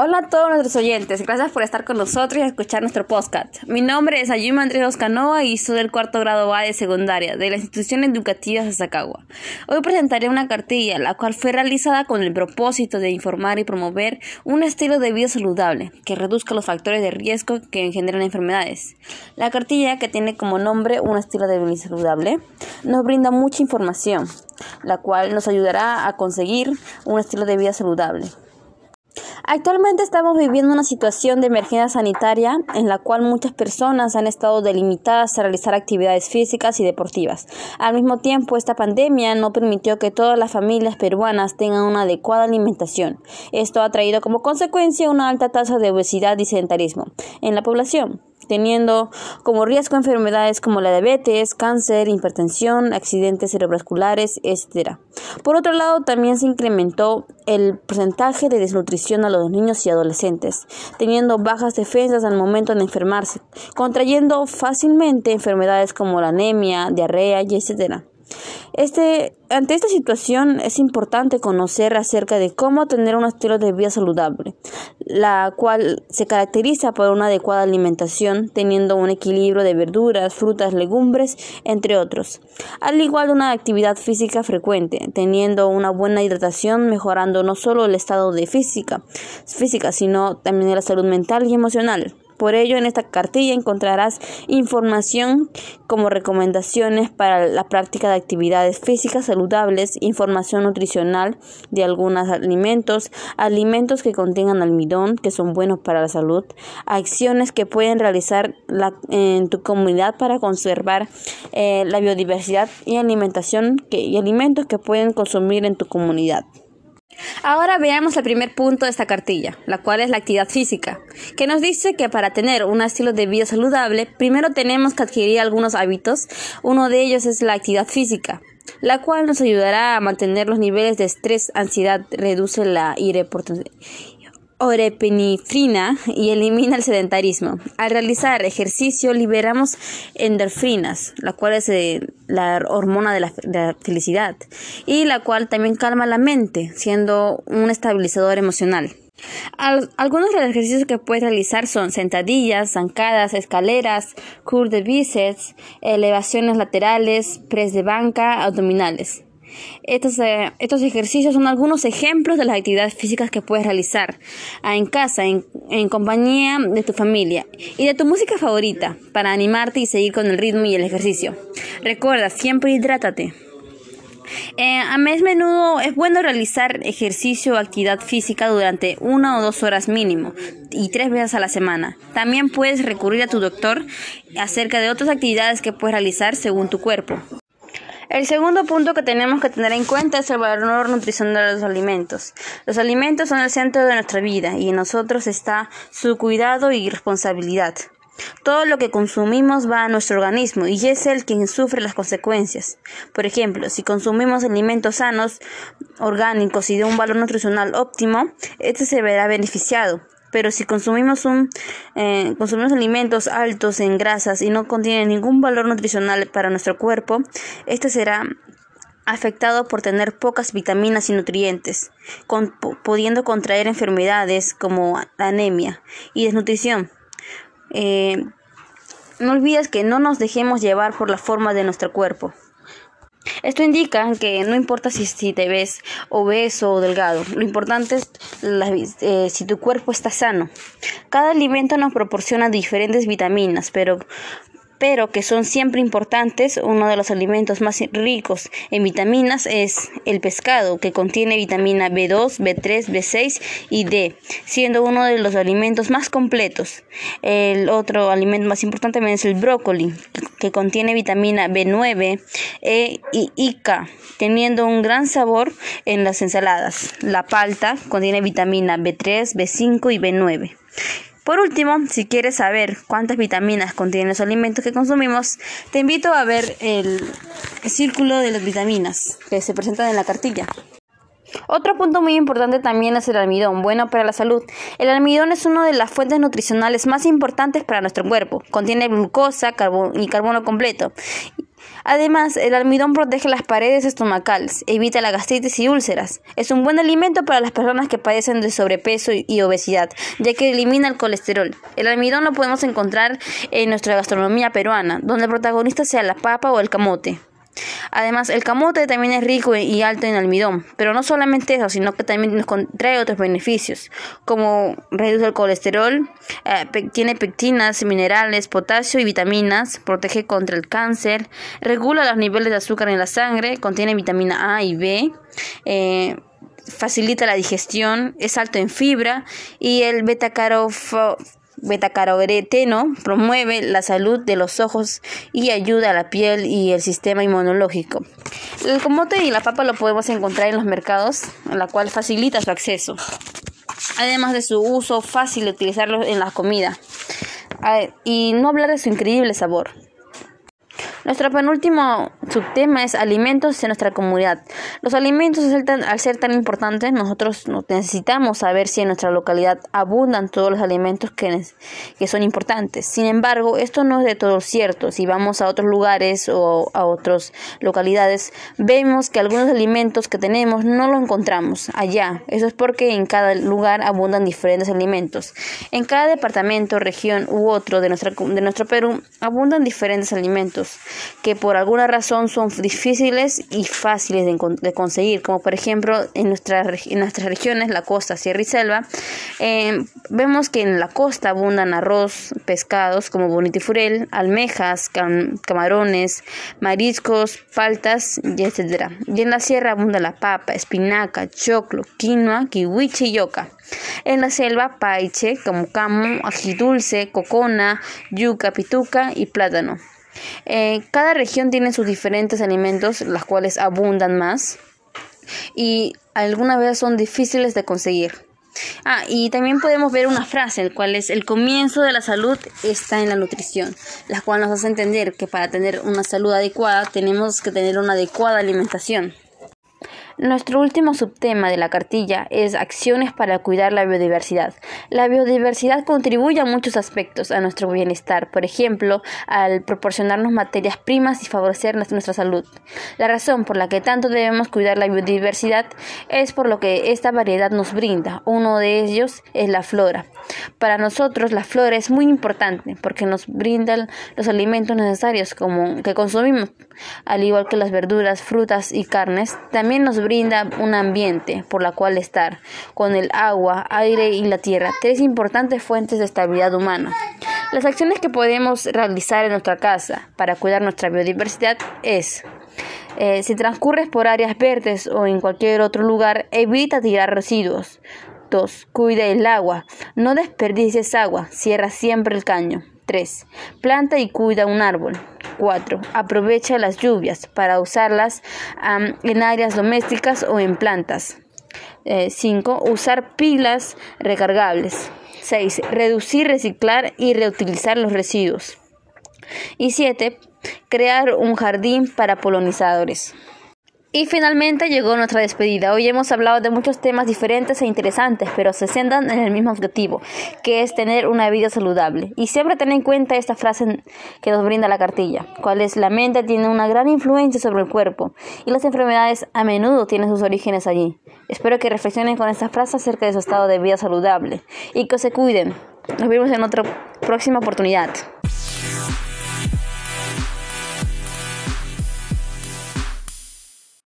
Hola a todos nuestros oyentes, gracias por estar con nosotros y escuchar nuestro podcast. Mi nombre es Ayuma Andrés Oscanoa y soy del cuarto grado A de secundaria de la institución educativa Zacagua. Hoy presentaré una cartilla, la cual fue realizada con el propósito de informar y promover un estilo de vida saludable que reduzca los factores de riesgo que engendran enfermedades. La cartilla, que tiene como nombre un estilo de vida saludable, nos brinda mucha información, la cual nos ayudará a conseguir un estilo de vida saludable. Actualmente estamos viviendo una situación de emergencia sanitaria en la cual muchas personas han estado delimitadas a realizar actividades físicas y deportivas. Al mismo tiempo, esta pandemia no permitió que todas las familias peruanas tengan una adecuada alimentación. Esto ha traído como consecuencia una alta tasa de obesidad y sedentarismo en la población teniendo como riesgo enfermedades como la diabetes, cáncer, hipertensión, accidentes cerebrovasculares, etc. Por otro lado, también se incrementó el porcentaje de desnutrición a los niños y adolescentes, teniendo bajas defensas al momento de enfermarse, contrayendo fácilmente enfermedades como la anemia, diarrea y etc. Este, ante esta situación es importante conocer acerca de cómo tener un estilo de vida saludable, la cual se caracteriza por una adecuada alimentación, teniendo un equilibrio de verduras, frutas, legumbres, entre otros, al igual de una actividad física frecuente, teniendo una buena hidratación, mejorando no solo el estado de física, física sino también la salud mental y emocional. Por ello, en esta cartilla encontrarás información como recomendaciones para la práctica de actividades físicas saludables, información nutricional de algunos alimentos, alimentos que contengan almidón, que son buenos para la salud, acciones que pueden realizar en tu comunidad para conservar eh, la biodiversidad y alimentación y alimentos que pueden consumir en tu comunidad. Ahora veamos el primer punto de esta cartilla, la cual es la actividad física, que nos dice que para tener un estilo de vida saludable, primero tenemos que adquirir algunos hábitos. Uno de ellos es la actividad física, la cual nos ayudará a mantener los niveles de estrés, ansiedad, reduce la orepenifrina y elimina el sedentarismo. Al realizar ejercicio liberamos endorfinas, la cual es eh, la hormona de la, felicidad y la cual también calma la mente, siendo un estabilizador emocional. algunos de los ejercicios que puedes realizar son sentadillas, zancadas, escaleras, cur de bíceps, elevaciones laterales, press de banca, abdominales. Estos, eh, estos, ejercicios son algunos ejemplos de las actividades físicas que puedes realizar ah, en casa, en, compañía de tu familia y de tu música favorita para animarte y seguir con el ritmo y el ejercicio. Recuerda, siempre hidrátate. Eh, a mes menudo es bueno realizar ejercicio o actividad física durante una o dos horas mínimo y tres veces a la semana. También puedes recurrir a tu doctor acerca de otras actividades que puedes realizar según tu cuerpo. El segundo punto que tenemos que tener en cuenta es el valor nutricional de los alimentos. Los alimentos son el centro de nuestra vida y en nosotros está su cuidado y responsabilidad. Todo lo que consumimos va a nuestro organismo y es el quien sufre las consecuencias. Por ejemplo, si consumimos alimentos sanos, orgánicos y de un valor nutricional óptimo, este se verá beneficiado. Pero si consumimos, un, eh, consumimos alimentos altos en grasas y no contienen ningún valor nutricional para nuestro cuerpo, este será afectado por tener pocas vitaminas y nutrientes, pudiendo contraer enfermedades como anemia y desnutrición. Eh, no olvides que no nos dejemos llevar por la forma de nuestro cuerpo. Esto indica que no importa si, te ves obeso o delgado, lo importante es eh, si tu cuerpo está sano. Cada alimento nos proporciona diferentes vitaminas, pero pero que son siempre importantes. Uno de los alimentos más ricos en vitaminas es el pescado, que contiene vitamina B2, B3, B6 y D, siendo uno de los alimentos más completos. El otro alimento más importante es el brócoli, que contiene vitamina B9, E y K, teniendo un gran sabor en las ensaladas. La palta contiene vitamina B3, B5 y B9. Por último, si quieres saber cuántas vitaminas contienen los alimentos que consumimos, te invito a ver el círculo de las vitaminas que se presentan en la cartilla. Otro punto muy importante también es el almidón, bueno para la salud. El almidón es una de las fuentes nutricionales más importantes para nuestro cuerpo. Contiene glucosa y carbono completo Además, el almidón protege las paredes estomacales, evita la gastritis y úlceras. Es un buen alimento para las personas que padecen de sobrepeso y obesidad, ya que elimina el colesterol. El almidón lo podemos encontrar en nuestra gastronomía peruana, donde el protagonista sea la papa o el camote. Además, el camote también es rico y alto en almidón, pero no solamente eso, sino que también nos trae otros beneficios, como reduce el colesterol, eh, tiene pectinas, minerales, potasio y vitaminas, protege contra el cáncer, regula los niveles de azúcar en la sangre, contiene vitamina A y B, eh, facilita la digestión, es alto en fibra y el beta Betacaroteno promueve la salud de los ojos y ayuda a la piel y el sistema inmunológico. El comote y la papa lo podemos encontrar en los mercados, la cual facilita su acceso. Además de su uso fácil de utilizarlo en la comida. Ah, y no hablar de su increíble sabor. Nuestro penúltimo subtema es alimentos en nuestra comunidad. Los alimentos, al ser tan importantes, nosotros necesitamos saber si en nuestra localidad abundan todos los alimentos que, que son importantes. Sin embargo, esto no es de todo cierto. Si vamos a otros lugares o a otras localidades, vemos que algunos alimentos que tenemos no lo encontramos allá. Eso es porque en cada lugar abundan diferentes alimentos. En cada departamento, región u otro de, nuestra, de nuestro Perú abundan diferentes alimentos que por alguna razón son difíciles y fáciles de, conseguir, como por ejemplo en, en nuestras regiones, la costa, sierra y selva, eh, vemos que en la costa abundan arroz, pescados como bonitifurel, almejas, camarones, mariscos, paltas, y etc. Y en la sierra abunda la papa, espinaca, choclo, quinoa, kiwichi y yoca. En la selva, paiche, camu, ají dulce, cocona, yuca, pituca y plátano. Eh, cada región tiene sus diferentes alimentos, las cuales abundan más y algunas veces son difíciles de conseguir. Ah, y también podemos ver una frase, el cual es el comienzo de la salud está en la nutrición, la cual nos hace entender que para tener una salud adecuada tenemos que tener una adecuada alimentación. Nuestro último subtema de la cartilla es acciones para cuidar la biodiversidad. La biodiversidad contribuye a muchos aspectos a nuestro bienestar, por ejemplo, al proporcionarnos materias primas y favorecer nuestra salud. La razón por la que tanto debemos cuidar la biodiversidad es por lo que esta variedad nos brinda. Uno de ellos es la flora. Para nosotros la flora es muy importante porque nos brinda los alimentos necesarios como que consumimos, al igual que las verduras, frutas y carnes. También nos brinda un ambiente por la cual estar, con el agua, aire y la tierra, tres importantes fuentes de estabilidad humana. Las acciones que podemos realizar en nuestra casa para cuidar nuestra biodiversidad es eh, si transcurres por áreas verdes o en cualquier otro lugar, evita tirar residuos. 2. Cuida el agua. No desperdicies agua. Cierra siempre el caño. 3. Planta y cuida un árbol. 4. Aprovecha las lluvias para usarlas en áreas domésticas o en plantas. 5. Eh, usar pilas recargables. 6. Reducir, reciclar y reutilizar los residuos. Y 7. Crear un jardín para polinizadores. Y finalmente llegó nuestra despedida. Hoy hemos hablado de muchos temas diferentes e interesantes, pero se centran en el mismo objetivo, que es tener una vida saludable. Y siempre ten en cuenta esta frase que nos brinda la cartilla, cual es la mente tiene una gran influencia sobre el cuerpo y las enfermedades a menudo tienen sus orígenes allí. Espero que reflexionen con esta frase acerca de su estado de vida saludable y que se cuiden. Nos vemos en otra próxima oportunidad.